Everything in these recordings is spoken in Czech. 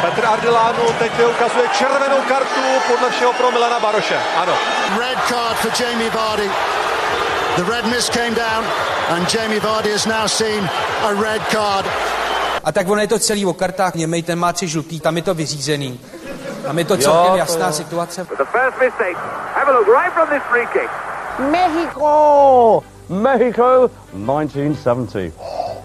Petr Ardelánu teď ukazuje červenou kartu podle všeho pro Milana Baroše. Ano. Red card for Jamie Vardy. The red mist came down and Jamie Vardy has now seen a red card. A tak ono je to celý o kartách. Němej ten má tři žlutý, tam je to vyřízený. Tam je to celkem jasná situace. The first mistake. Have a look right from this free kick. Mexico! Mexico 1970.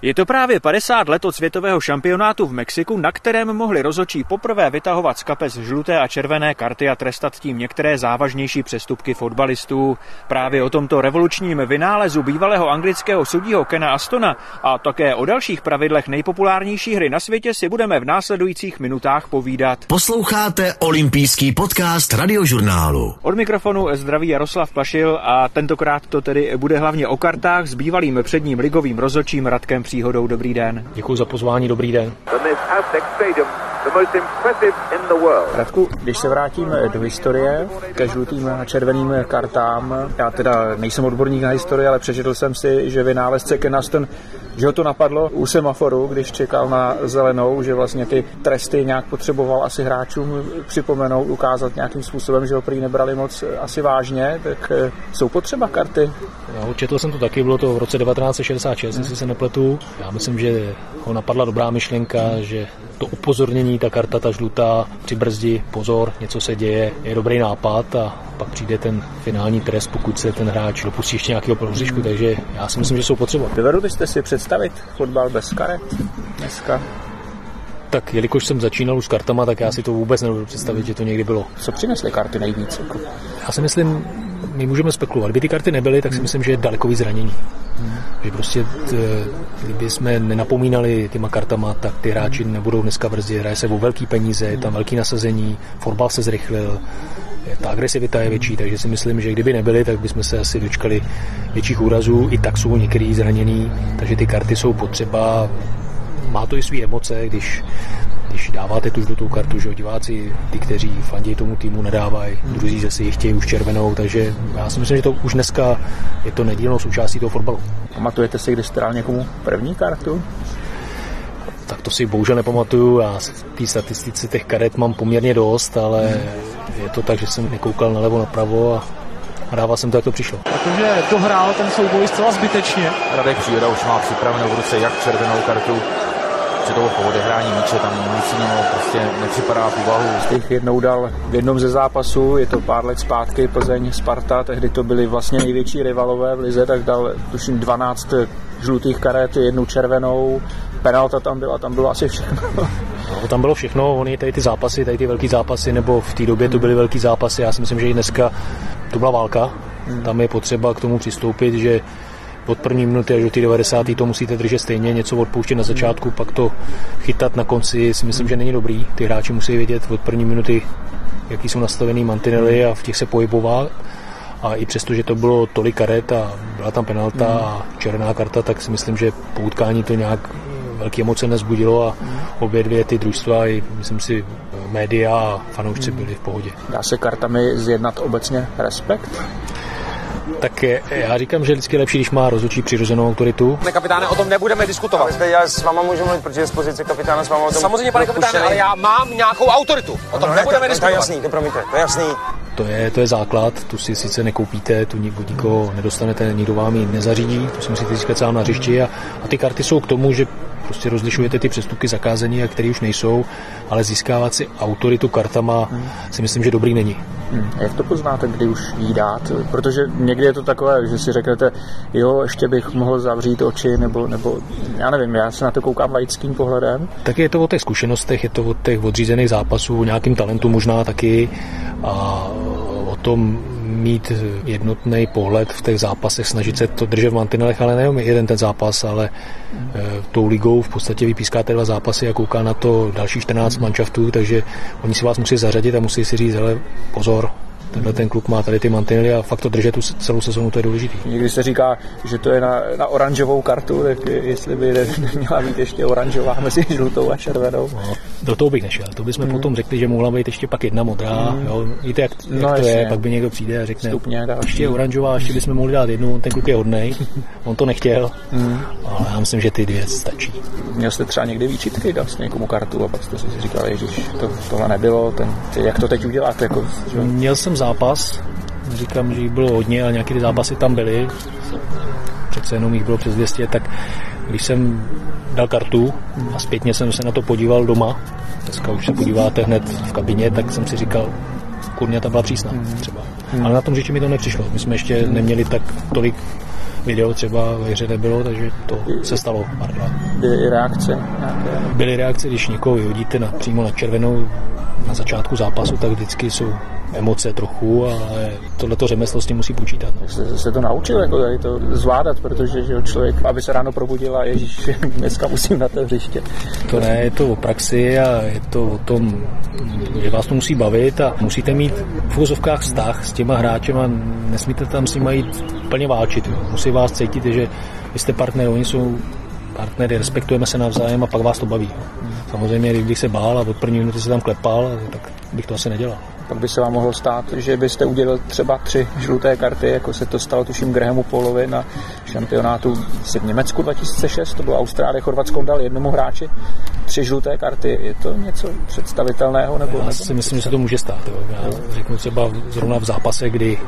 Je to právě 50 let od světového šampionátu v Mexiku, na kterém mohli rozočí poprvé vytahovat z kapes žluté a červené karty a trestat tím některé závažnější přestupky fotbalistů. Právě o tomto revolučním vynálezu bývalého anglického sudího Kena Astona a také o dalších pravidlech nejpopulárnější hry na světě si budeme v následujících minutách povídat. Posloucháte olympijský podcast radiožurnálu. Od mikrofonu zdraví Jaroslav Pašil a tentokrát to tedy bude hlavně o kartách s bývalým předním ligovým rozočím Radkem Příhodou. Dobrý den. Děkuji za pozvání, dobrý den. Radku, když se vrátím do historie, ke žlutým a červeným kartám, já teda nejsem odborník na historii, ale přečetl jsem si, že vynálezce Ken Aston že ho to napadlo u semaforu, když čekal na zelenou, že vlastně ty tresty nějak potřeboval asi hráčům připomenout, ukázat nějakým způsobem, že ho prý nebrali moc asi vážně, tak eh, jsou potřeba karty. Jo, četl jsem to taky, bylo to v roce 1966, hmm. jestli se nepletu. Já myslím, že ho napadla dobrá myšlenka, že to upozornění, ta karta, ta žlutá, přibrzdi, pozor, něco se děje, je dobrý nápad a pak přijde ten finální trest, pokud se ten hráč dopustí ještě nějakého prohřišku, takže já si myslím, že jsou potřeba. Dovedu byste si představit fotbal bez karet dneska? Tak jelikož jsem začínal už s kartama, tak já si to vůbec nedovedu představit, že to někdy bylo. Co přinesly karty nejvíc? Jako? Já si myslím, my můžeme spekulovat. Kdyby ty karty nebyly, tak si myslím, že je daleko víc zranění. Hmm. Že prostě, t, kdyby jsme nenapomínali těma kartama, tak ty hráči nebudou dneska brzdit. Hraje se o velký peníze, je tam velký nasazení, fotbal se zrychlil, ta agresivita je větší, takže si myslím, že kdyby nebyly, tak bychom se asi dočkali větších úrazů. I tak jsou některý zranění, takže ty karty jsou potřeba. Má to i své emoce, když když dáváte tu žlutou kartu, že diváci, ty, kteří fandí tomu týmu, nedávají, druzí zase ji chtějí už červenou, takže já si myslím, že to už dneska je to nedílnou součástí toho fotbalu. Pamatujete si, kdy jste dal někomu první kartu? Tak to si bohužel nepamatuju, já v té statistice těch karet mám poměrně dost, ale je to tak, že jsem nekoukal nalevo, napravo a a dával jsem to, jak to přišlo. Protože dohrál ten souboj zcela zbytečně. Radek Příroda už má připravenou v ruce jak červenou kartu, že to po odehrání míče tam nic jiného prostě nepřipadá v úvahu. Těch jednou dal v jednom ze zápasů, je to pár let zpátky, Plzeň, Sparta, tehdy to byli vlastně největší rivalové v lize, tak dal tuším 12 žlutých karet, jednu červenou, penalta tam byla, tam bylo asi všechno. No, tam bylo všechno, oni tady ty zápasy, tady ty velký zápasy, nebo v té době to byly velký zápasy, já si myslím, že i dneska to byla válka, hmm. tam je potřeba k tomu přistoupit, že od první minuty až do té 90. to musíte držet stejně, něco odpouštět na začátku, pak to chytat na konci si myslím, že není dobrý. Ty hráči musí vědět od první minuty, jaký jsou nastavený mantinely a v těch se pohybovat. A i přesto, že to bylo tolik karet a byla tam penalta a červená karta, tak si myslím, že po utkání to nějak velké emoce nezbudilo a obě dvě ty družstva, i myslím si média a fanoušci byli v pohodě. Dá se kartami zjednat obecně respekt? Tak je, já říkám, že vždycky je lepší, když má rozhodčí přirozenou autoritu. Pane kapitáne, o tom nebudeme diskutovat. Ale já s váma můžu mluvit, protože z pozice kapitána s váma o tom Samozřejmě, pane kapitáne, ale já mám nějakou autoritu. O tom no, nebudeme to, diskutovat. To je jasný, to promiňte, to je jasný. To je, to je základ, tu si sice nekoupíte, tu od nikoho nedostanete, nikdo vám ji nezařídí, to si musíte získat sám na hřišti a, a ty karty jsou k tomu, že prostě rozlišujete ty přestupky zakázení a které už nejsou, ale získávat si autoritu kartama hmm. si myslím, že dobrý není. Hmm. Jak to poznáte, kdy už jí dát? Protože někdy je to takové, že si řeknete, jo, ještě bych mohl zavřít oči, nebo, nebo já nevím, já se na to koukám laickým pohledem. Tak je to o těch zkušenostech, je to o těch odřízených zápasů, o nějakým talentu možná taky a o tom mít jednotný pohled v těch zápasech, snažit se to držet v mantinelech, ale nejenom jeden ten zápas, ale e, tou ligou v podstatě vypískáte dva zápasy a kouká na to další 14 manšaftů, takže oni si vás musí zařadit a musí si říct, hele, pozor, tenhle ten kluk má tady ty mantinely a fakt to držet tu celou sezonu, to je důležitý. Někdy se říká, že to je na, na oranžovou kartu, tak jestli by neměla být ještě oranžová mezi žlutou a červenou. No, do toho bych nešel. To bychom hmm. potom řekli, že mohla být ještě pak jedna modrá. Hmm. Jo. Víte, jak, jak no, to jasně. je, pak by někdo přijde a řekne, Stupně, ještě oranžová, ještě bychom mohli dát jednu, ten kluk je hodnej, on to nechtěl, hmm. ale já myslím, že ty dvě stačí. Měl jste třeba někdy výčitky, dal jste někomu kartu a pak jste si říkal, že to, tohle nebylo, ten, jak to teď uděláte? Jako, že? Měl jsem zápas, říkám, že jich bylo hodně, ale nějaké ty zápasy tam byly, přece jenom jich bylo přes 200, tak když jsem dal kartu a zpětně jsem se na to podíval doma, dneska už se podíváte hned v kabině, tak jsem si říkal, kurňa ta byla přísná třeba. Hmm. Ale na tom řeči mi to nepřišlo. My jsme ještě neměli tak tolik video třeba ve hře nebylo, takže to se stalo párkrát. Byly reakce? Byly reakce, když někoho vyhodíte na, přímo na červenou na začátku zápasu, tak vždycky jsou emoce trochu, ale tohleto řemeslo s tím musí počítat. No. Se, se to naučil jako tady to zvládat, protože že člověk, aby se ráno probudil a ježíš, dneska musím na to hřiště. To ne, je to o praxi a je to o tom, že vás to musí bavit a musíte mít v úzovkách vztah s těma hráčema, nesmíte tam s nimi jít plně válčit. Jo. Musí vás cítit, že vy jste partner, oni jsou partnery, respektujeme se navzájem a pak vás to baví. Samozřejmě, kdybych se bál a od první minuty se tam klepal, tak bych to asi nedělal. Pak by se vám mohlo stát, že byste udělal třeba tři žluté karty, jako se to stalo tuším Grahamu Polovi na šampionátu v Německu 2006, to bylo Austrálie, Chorvatsko dal jednomu hráči tři žluté karty. Je to něco představitelného? Nebo, Já si myslím, že se to může stát. Jo. Já řeknu třeba zrovna v zápase, kdy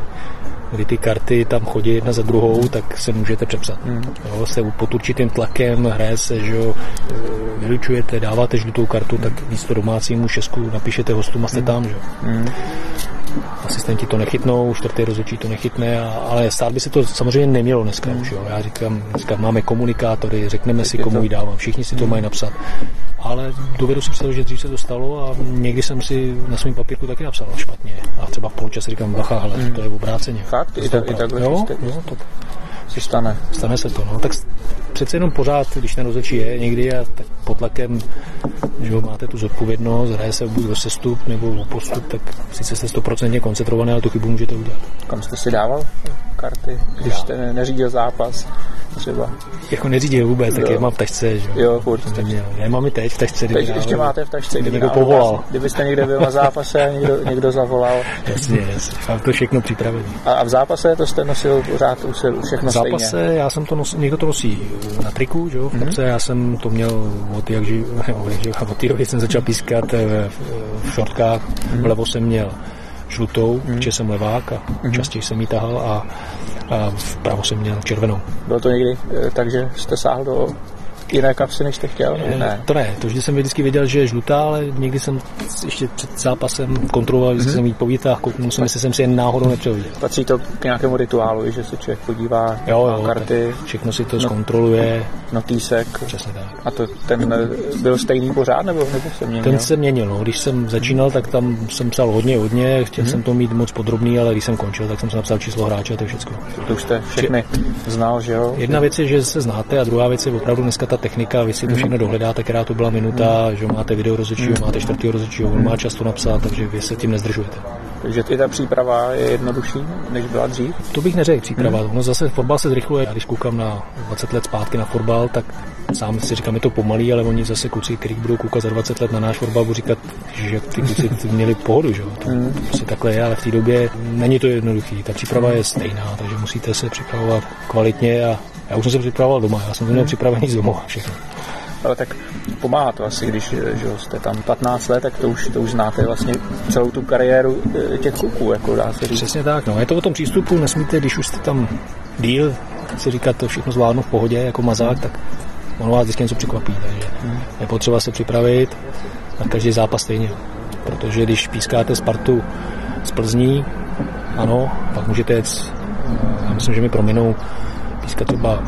kdy ty karty tam chodí jedna za druhou, tak se můžete přepsat. Mm. Jo, se pod určitým tlakem hraje se, že jo, vylučujete, dáváte žlutou kartu, tak místo domácímu šesku napíšete hostům a jste mm. tam, že jo. Mm. Asistenti to nechytnou, čtvrtý rozhodčí to nechytne, a, ale stát by se to samozřejmě nemělo dneska už. Jo. Já říkám, dneska máme komunikátory, řekneme si, komu ji dávám, všichni si to mají napsat ale dovedu si představit, že dřív se to stalo a někdy jsem si na svém papírku taky napsal špatně. A třeba v poločase říkám, bacha, hele, to je obráceně. Fakt? I, tak, i takhle jo, jo, to se stane. Stane se to, no. Tak přece jenom pořád, když ten rozhodčí je někdy a tak pod tlakem, že ho máte tu zodpovědnost, hraje se buď o sestup nebo o postup, tak sice jste stoprocentně koncentrovaný, ale tu chybu můžete udělat. Kam jste si dával karty, když Já. jste neřídil zápas? třeba. Jako neřídil vůbec, tak je mám v tašce, že jo. furt tašce. Já mám i teď v tašce. Teď ještě máte v tašce, kdyby někdo povolal. Kdybyste někde byl na zápase a někdo, někdo zavolal. Jasně, jasně. Mám to všechno připravené. A, a, v zápase to jste nosil pořád všechno V zápase stejně. já jsem to nosil, někdo to nosí na triku, že jo, v kapse, mm-hmm. já jsem to měl od jak živ, od té doby jsem začal pískat v, v šortkách, mm-hmm. vlevo jsem měl žlutou, mm. protože jsem levák a mm. častěji jsem ji tahal a, a vpravo jsem měl červenou. Bylo to někdy eh, takže jste sáhl do jiné kapsy, než jste chtěl? Ne, ne. To ne, to vždy jsem vždycky věděl, že je žlutá, ale někdy jsem ještě před zápasem kontroloval, mm-hmm. jsem jí po kouknul jsem, jestli jsem si jen náhodou nepřehodil. Patří to k nějakému rituálu, že se člověk podívá jo, jo, na karty. Všechno si to no, zkontroluje. Notýsek. Přesně tak. A to ten byl stejný pořád, nebo, nebo se měnil? Ten se měnil, no. Když jsem začínal, tak tam jsem psal hodně, hodně, chtěl mm-hmm. jsem to mít moc podrobný, ale když jsem končil, tak jsem si napsal číslo hráče a to je všechno. To už jste všechny znal, že jo? Jedna věc je, že se znáte a druhá věc je opravdu dneska ta technika, vy si to všechno dohledáte, která to byla minuta, mm. že máte video rozhodčího, mm. máte čtvrtého rozhodčího, on má čas to napsat, takže vy se tím nezdržujete. Takže i ta příprava je jednodušší, než byla dřív? To bych neřekl příprava. Mm. No zase fotbal se zrychluje. Já když koukám na 20 let zpátky na fotbal, tak sám si říkám, je to pomalý, ale oni zase kluci, kteří budou koukat za 20 let na náš fotbal, budou říkat, že ty kluci měli pohodu, že? To mm. prostě takhle je, ale v té době není to jednoduchý. Ta příprava je stejná, takže musíte se připravovat kvalitně a já už jsem se připravoval doma, já jsem to měl připravený z domova všechno ale tak pomáhá to asi, když že jste tam 15 let, tak to už, to už znáte vlastně celou tu kariéru eh, těch kluků, jako dá se říct. Přesně tak, no. Je to o tom přístupu, nesmíte, když už jste tam díl, si říkat, to všechno zvládnu v pohodě, jako mazák, tak ono vás vždycky něco překvapí, takže je potřeba se připravit na každý zápas stejně. Protože když pískáte Spartu z Plzní, ano, pak můžete jet, já myslím, že mi prominou pískat třeba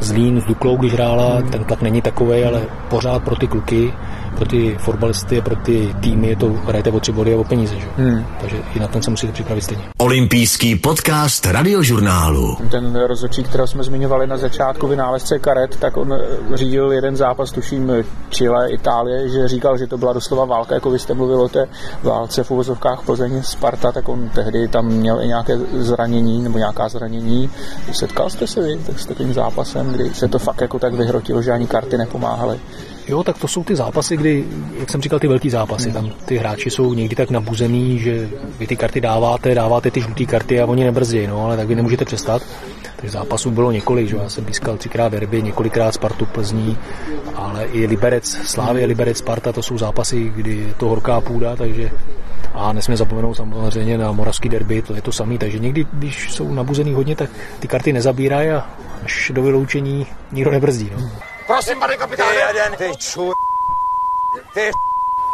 Zlín s Duklou, když hrála, ten tlak není takový, ale pořád pro ty kluky pro ty fotbalisty a pro ty týmy je to hrajete o tři body a o peníze, že? Hmm. Takže i na ten se musíte připravit stejně. Olympijský podcast radiožurnálu. Ten rozhodčí, kterého jsme zmiňovali na začátku vynálezce karet, tak on eh, řídil jeden zápas, tuším Chile, Itálie, že říkal, že to byla doslova válka, jako vy jste mluvil o té válce v uvozovkách Plzeň Sparta, tak on tehdy tam měl i nějaké zranění nebo nějaká zranění. Setkal jste se vy s takovým zápasem, kdy se to fakt jako tak vyhrotilo, že ani karty nepomáhaly? Jo, tak to jsou ty zápasy, kdy, jak jsem říkal, ty velký zápasy. Tam ty hráči jsou někdy tak nabuzený, že vy ty karty dáváte, dáváte ty žluté karty a oni nebrzdí, no, ale tak vy nemůžete přestat. Takže zápasů bylo několik, že já jsem pískal třikrát derby, několikrát Spartu Plzní, ale i Liberec, Slávě, Liberec, Sparta, to jsou zápasy, kdy je to horká půda, takže a nesmíme zapomenout samozřejmě na moravský derby, to je to samý, takže někdy, když jsou nabuzený hodně, tak ty karty nezabírají a až do vyloučení nikdo nebrzdí. No. Prosím, pane kapitáne. Ty jeden, ty ču...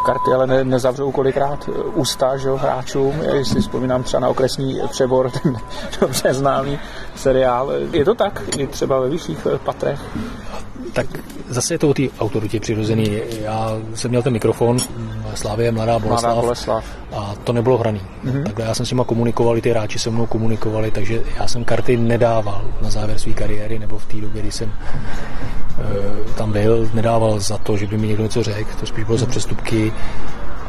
Ty Karty ale ne, nezavřou kolikrát eh, ústa že jo, hráčům. Já si vzpomínám třeba na okresní přebor, ten dobře známý seriál. Je to tak i třeba ve vyšších eh, patrech? Tak zase je to o té autoritě přirozený. Já jsem měl ten mikrofon, Slávě Mladá Boleslav, Mladá Boleslav. a to nebylo hraný. Mm-hmm. Takhle já jsem s nima komunikoval, ty hráči se mnou komunikovali, takže já jsem karty nedával na závěr své kariéry nebo v té době, kdy jsem e, tam byl, nedával za to, že by mi někdo něco řekl, to spíš bylo za přestupky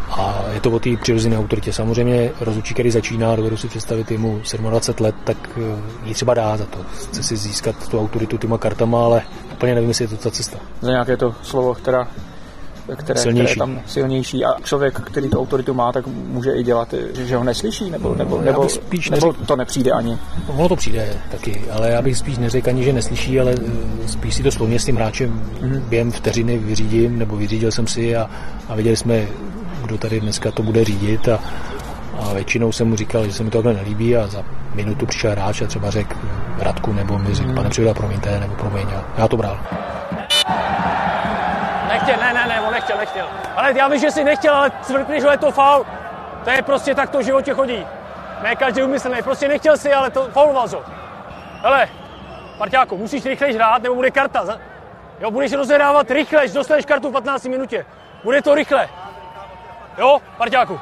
a je to o té přirozené autoritě. Samozřejmě rozhodčí, který začíná, dovedu si představit jemu 27 let, tak eh, ji třeba dá za to. Chce si získat tu autoritu těma kartama, ale úplně nevím, jestli je to ta cesta. Za nějaké to slovo, která které, Silnější. které tam silnější a člověk, který tu autoritu má, tak může i dělat, že, ho neslyší, nebo, nebo, nebo, spíš nebo neřekl- to nepřijde ani. Ono to přijde taky, ale já bych spíš neřekl ani, že neslyší, ale eh, spíš si to slovně s tím hráčem během vteřiny vyřídím, nebo vyřídil jsem si a, a viděli jsme, kdo tady dneska to bude řídit a, a většinou jsem mu říkal, že se mi to takhle nelíbí a za minutu přišel hráč a třeba řekl Radku, nebo mi řekl, pane Přivda, promiňte, nebo promiň, a já to bral. Nechtěl, ne, ne, nechtěl, nechtěl. Ale já vím, že jsi nechtěl, ale cvrkni, že je to faul. To je prostě tak to v životě chodí. Ne každý umyslný, prostě nechtěl si, ale to fauloval to. Hele, Parťáku, musíš rychle hrát, nebo bude karta. Jo, budeš rozehrávat rychle, až dostaneš kartu v 15 minutě. Bude to rychle. Jo, Parťáku.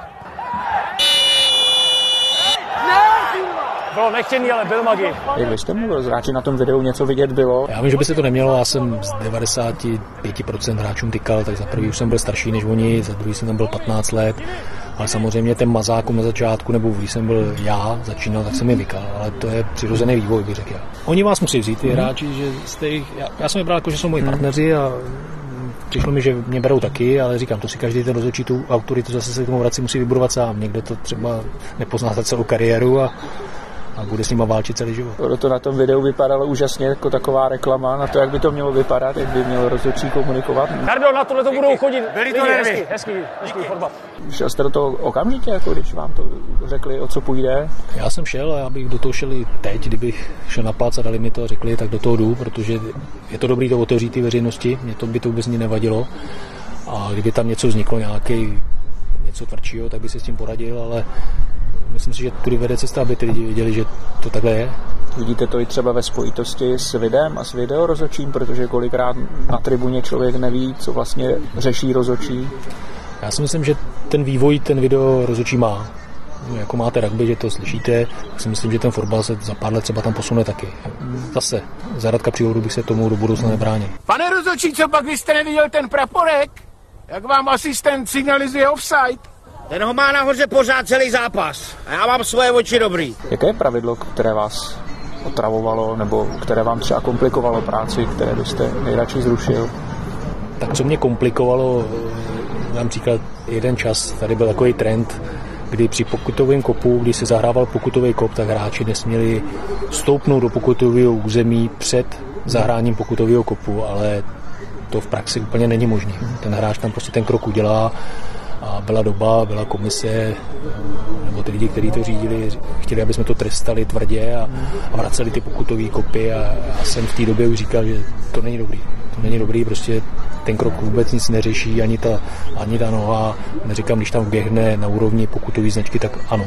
Bylo nechtěný, ale byl magi. Jak vy jste mluvil, hráči na tom videu něco vidět bylo. Já vím, že by se to nemělo, já jsem z 95% hráčům tykal, tak za prvý už jsem byl starší než oni, za druhý jsem tam byl 15 let, ale samozřejmě ten mazákům na začátku, nebo když jsem byl já, začínal, tak jsem je vykal, ale to je přirozený vývoj, bych řekl. Oni vás musí vzít, ty Mhm. hráči, že jste jich, já, já jsem je bral jako, že jsou moji partneři a přišlo mi, že mě berou taky, ale říkám, to si každý ten rozhodčí tu autoritu zase se k tomu vrací musí vybudovat sám. Někdo to třeba nepozná za celou kariéru a, a bude s nima válčit celý život. Ono to na tom videu vypadalo úžasně jako taková reklama na to, jak by to mělo vypadat, jak by měl rozhodčí komunikovat. Kardo, na tohle to budou chodit. Byly to nervy. Hezký, hezký, hezký fotbal. Šel jste do toho okamžitě, jako když vám to řekli, o co půjde? Já jsem šel a já bych do toho šel i teď, kdybych šel na plac a dali mi to a řekli, tak do toho jdu, protože je to dobrý to otevřít té veřejnosti, mě to by to vůbec ní nevadilo. A kdyby tam něco vzniklo, nějaký něco tvrdšího, tak by se s tím poradil, ale myslím si, že tudy vede cesta, aby ty lidi věděli, že to takhle je. Vidíte to i třeba ve spojitosti s videem a s video rozhodčím, protože kolikrát na tribuně člověk neví, co vlastně řeší rozhodčí. Já si myslím, že ten vývoj ten video rozhodčí má. Jako máte rugby, že to slyšíte, tak si myslím, že ten fotbal se za pár let třeba tam posune taky. Zase, za Radka Příhodu bych se tomu do budoucna nebránil. Pane rozhodčí, co pak vy jste neviděl ten praporek? Jak vám asistent signalizuje offside? Ten ho má nahoře pořád celý zápas. A já mám svoje oči dobrý. Jaké je pravidlo, které vás otravovalo, nebo které vám třeba komplikovalo práci, které byste nejradši zrušil? Tak co mě komplikovalo, eh, dám příklad, jeden čas, tady byl takový trend, kdy při pokutovém kopu, když se zahrával pokutový kop, tak hráči nesměli stoupnout do pokutového území před zahráním pokutového kopu, ale to v praxi úplně není možné. Ten hráč tam prostě ten krok udělá a byla doba, byla komise, nebo ty lidi, kteří to řídili, chtěli, aby jsme to trestali tvrdě a, a vraceli ty pokutové kopy a já jsem v té době už říkal, že to není dobrý. To není dobrý, prostě ten krok vůbec nic neřeší, ani ta, ani ta noha, neříkám, když tam běhne na úrovni pokutové značky, tak ano.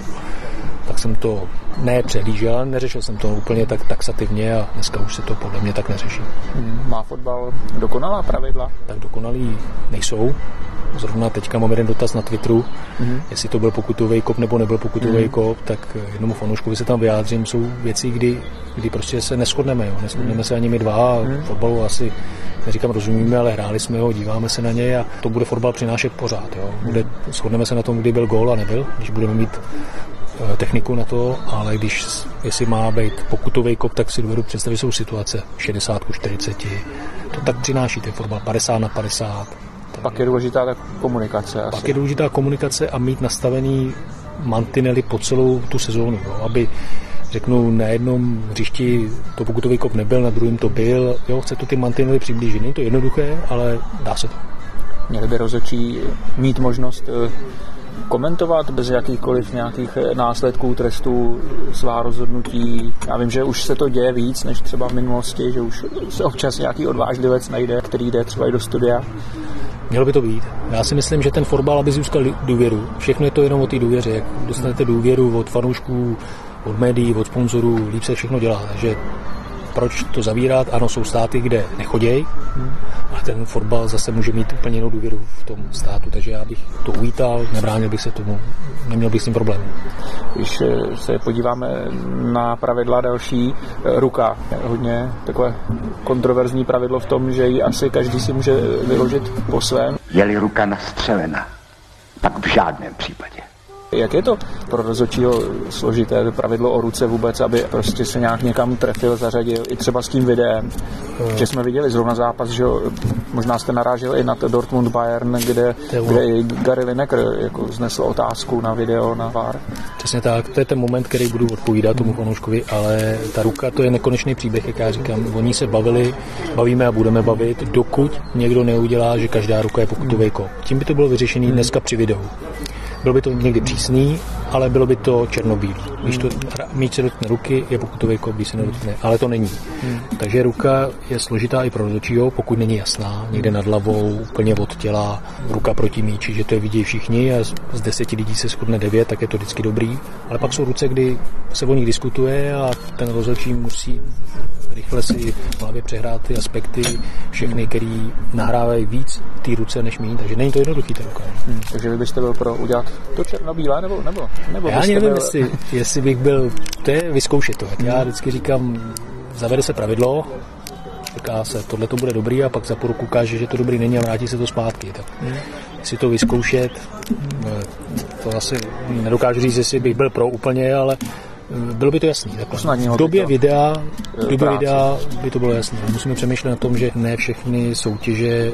Tak jsem to ne přehlížel, ale neřešil jsem to úplně tak taxativně a dneska už se to podle mě tak neřeší. Hmm, Má fotbal dokonalá pravidla? Tak dokonalý nejsou. zrovna teďka mám jeden dotaz na Twitteru, Mhm. jestli to byl pokutový kop nebo nebyl pokutový Mhm. kop, tak jednomu fanouškovi se tam vyjádřím, jsou věci, kdy, kdy prostě se neschodneme, jo. neschodneme Mhm. se ani my dva, Mhm. fotbalu asi neříkám rozumíme, ale hráli jsme ho, díváme se na něj a to bude fotbal přinášet pořád. Jo. Bude, shodneme se na tom, kdy byl gól a nebyl, když budeme mít techniku na to, ale když, jestli má být pokutový kop, tak si dovedu představit, jsou situace 60 ku 40. To tak přináší ten fotbal 50 na 50. Pak je důležitá ta komunikace. Asi. Pak je důležitá komunikace a mít nastavený mantinely po celou tu sezónu, jo, aby řeknu, na jednom hřišti to pokutový kop nebyl, na druhém to byl. Jo, chce to ty mantinely přiblížit. Není to jednoduché, ale dá se to. Měli by rozhodčí mít možnost eh, komentovat bez jakýchkoliv nějakých eh, následků, trestů, svá rozhodnutí. Já vím, že už se to děje víc než třeba v minulosti, že už se občas nějaký odvážlivec najde, který jde třeba i do studia. Mělo by to být. Já si myslím, že ten fotbal, aby získal důvěru, všechno je to jenom o té důvěře. Jak dostanete důvěru od fanoušků, od médií, od sponzorů, líp se všechno dělá. Takže proč to zavírat? Ano, jsou státy, kde nechodějí, a ten fotbal zase může mít úplně jinou důvěru v tom státu, takže já bych to uvítal, nebránil bych se tomu, neměl bych s tím problém. Když eh, se podíváme na pravidla další, eh, ruka je hodně takové kontroverzní pravidlo v tom, že ji asi každý si může vyložit po svém. Je-li ruka nastřelena, pak v žádném případě. Jak je to pro rozhodčího složité pravidlo o ruce vůbec, aby prostě se nějak někam trefil, zařadil, i třeba s tím videem? Že jsme viděli zrovna zápas, že možná jste narážel i na Dortmund Bayern, kde, kde i Gary Lineker jako znesl otázku na video, na VAR. Přesně tak, to je ten moment, který budu odpovídat tomu fanouškovi, ale ta ruka to je nekonečný příběh, jak já říkám. Oni se bavili, bavíme a budeme bavit, dokud někdo neudělá, že každá ruka je pokutový kop. Tím by to bylo vyřešené dneska při videu. Bylo by to někdy přísný, ale bylo by to černobílý. Když to míč se dotkne ruky, je pokutový kop, když se nedotkne, ale to není. Hmm. Takže ruka je složitá i pro rozhodčího, pokud není jasná, někde nad hlavou, úplně od těla, ruka proti míči, že to je vidí všichni a z- deseti lidí se shodne devět, tak je to vždycky dobrý. Ale pak jsou ruce, kdy se o nich diskutuje a ten rozhodčí musí rychle si v hlavě přehrát ty aspekty, všechny, který nahrávají víc té ruce než míň, takže není to jednoduchý ta ruka. Hmm. Takže vy byste byl pro udělat to černobílé, nebo, nebo, nebo Já ani nevím, byl... jestli, jestli bych byl, to je vyzkoušet to. Já vždycky říkám, zavede se pravidlo, říká se, tohle to bude dobrý a pak za půl roku ukáže, že to dobrý není a vrátí se to zpátky. Tak Hmm. si to vyzkoušet, eh, to asi nedokážu říct, jestli bych byl pro úplně, ale eh, bylo by to jasný. Takhle. Usnadnilo V by době videa, eh, v době videa by to bylo jasné. Musíme přemýšlet na tom, že ne všechny soutěže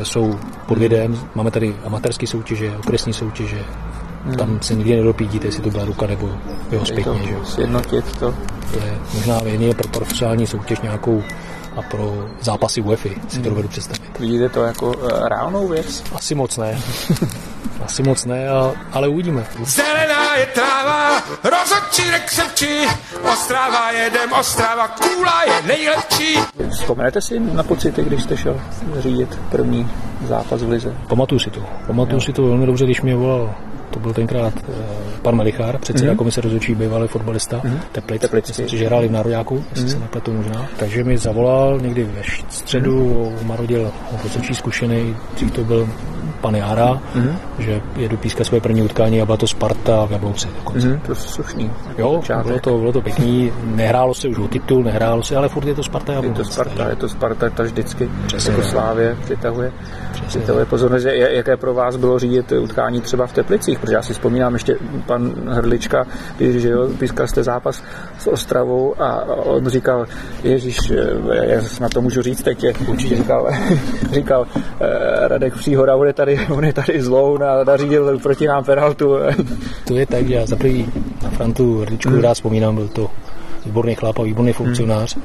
eh, jsou pod videem. Máme tady amatérské soutěže, okresní soutěže. Hmm. Tam se nikdy nedopídíte, jestli to byla ruka nebo jeho to zpětně. Že? jo. Sjednotit to. To je možná jiný pro profesionální soutěž nějakou a pro zápasy UEFI si to Hmm. dovedu představit. Vidíte to jako eh, reálnou věc? Asi moc ne. Asi moc ne, a, ale uvidíme. Zelená je tráva, rozhodčí rekřepčí, Ostrava jedem, Ostrava kůla je nejlepší. Vzpomenete si na pocity, když jste šel řídit první zápas v Lize? Pamatuju si to. Pamatuju si to velmi dobře, když mě volal to byl tenkrát uh, pan Melichár, předseda Mhm. mm-hmm. komise rozhodčí, bývalý fotbalista, Mhm. mm-hmm. Teplic. Teplický. Myslím že hráli v Nároďáku, jestli Mhm. se nepletu možná. Takže mi zavolal někdy ve středu, mm-hmm. marodil rozhodčí zkušený, dřív to byl pan Jára, Mhm. že jedu pískat svoje první utkání a byla to Sparta v Jablonci. dokonce. Mhm, to je slušný. Jo, bylo to, bylo to pěkný, nehrálo se už o titul, nehrálo se, ale furt je to Sparta Je to Sparta, je to Sparta, ta vždycky Přesně jako. Slávě přitahuje, přitahuje pozornost. Jaké pro vás bylo řídit utkání třeba v Teplicích? Protože já si vzpomínám ještě pan Hrdlička, když že jo, pískal jste zápas s Ostravou a on říkal, Ježíš, eh, já na to můžu říct teď, je, říkal, říkal eh, Radek Příhoda, on je tady, on je tady zlou a nařídil proti nám penaltu. To je tak, že já za prvý na Frantu Hrdličku Hmm. rád vzpomínám, byl to výborný chlap a výborný funkcionář.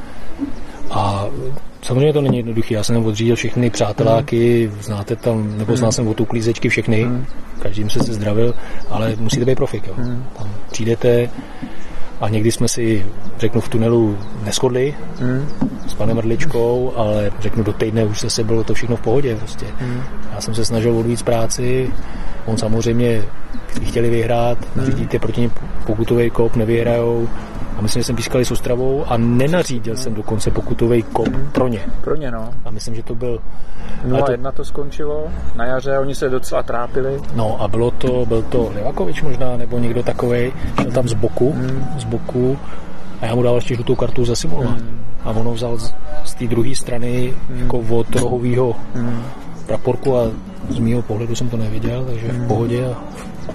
A samozřejmě to není jednoduché. Já jsem odřídil všechny přáteláky, znáte tam, nebo znal jsem od uklízečky všechny, každým se se zdravil, ale musíte být profik. Jo. Tam přijdete a někdy jsme si, řeknu, v tunelu neschodli Hmm. S panem Hrdličkou, ale řeknu, do týdne už zase bylo to všechno v pohodě. Prostě. Já jsem se snažil odvíc práci, on samozřejmě chtěli vyhrát, nařídíte proti ně pokutový kop, nevyhrajou, A myslím, že jsem pískal s Ostravou a nenařídil jsem dokonce pokutový kop pro ně. Pro ně, no. A myslím, že to byl... 0-1 to... to skončilo, na jaře oni se docela trápili. No a bylo to, byl to Levakovič možná, nebo někdo takový, šel tam z boku, hmm. z boku a já mu dal ještě žlutou kartu za Simona. Hmm. A ono vzal z, z té druhé strany hmm. jako od rohového hmm. praporku a z mého pohledu jsem to neviděl, takže v pohodě a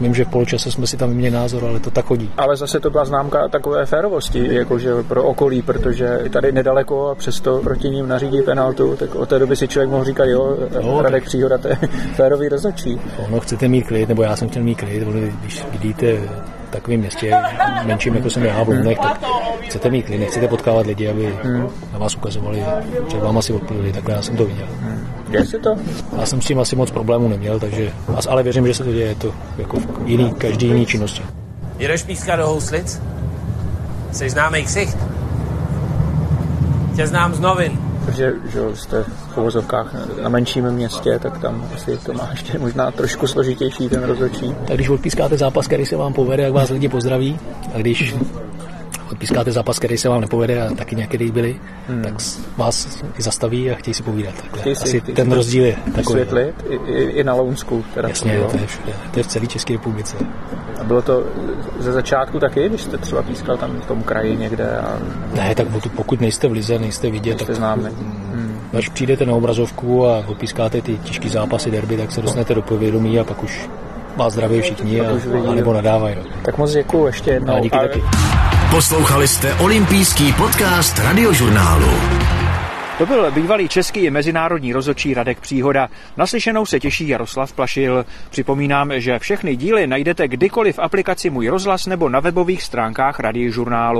Vím, že v poločase jsme si tam měli názor, ale to tak chodí. Ale zase to byla známka takové férovosti, jakože pro okolí, protože tady nedaleko a přesto proti ním nařídí penaltu, tak od té doby si člověk mohl říkat, jo, no, Radek tak... Příhoda, to je férový rozhodčí. No, chcete mít klid, nebo já jsem chtěl mít klid, když vidíte takovém městě, menším jako jsem já v Lounech, tak chcete mít klid, nechcete potkávat lidi, aby hmm. na vás ukazovali, před váma si odplivili, takhle já jsem to viděl. Hmm. Děje se to? Já jsem s tím asi moc problémů neměl, takže, ale věřím, že se to děje, to jako v jiný, každý jiný činnosti. Jedeš pískat do houslic? Jsi známý ksicht? Tě znám z novin. Protože že jste v uvozovkách na menším městě, tak tam asi to má ještě možná trošku složitější ten rozhodčí. Tak když odpískáte zápas, který se vám povede, jak vás lidi pozdraví, a když odpískáte zápas, který se vám nepovede a taky nějaké byli, hmm. tak vás zastaví a chtějí si povídat. Chtějí si, Asi ten rozdíl je takový. Světlit i, i, i na Lounsku. Teda Jasně, to, to je všude. To je v celé České republice. A bylo to ze začátku taky, když jste třeba pískal tam v tom kraji někde? A... Ne, tak pokud nejste v lize, nejste vidět, nejste tak známi. Hmm. Až přijdete na obrazovku a odpískáte ty těžké zápasy derby, tak se dostanete do povědomí a pak už vás zdraví všichni a, a nebo nadávají. Tak moc děkuji ještě jednou. A díky a... taky. Poslouchali jste olympijský podcast radiožurnálu. To byl bývalý český mezinárodní rozhodčí Radek Příhoda. Naslyšenou se těší Jaroslav Plašil. Připomínám, že všechny díly najdete kdykoliv v aplikaci Můj rozhlas nebo na webových stránkách radiožurnálu.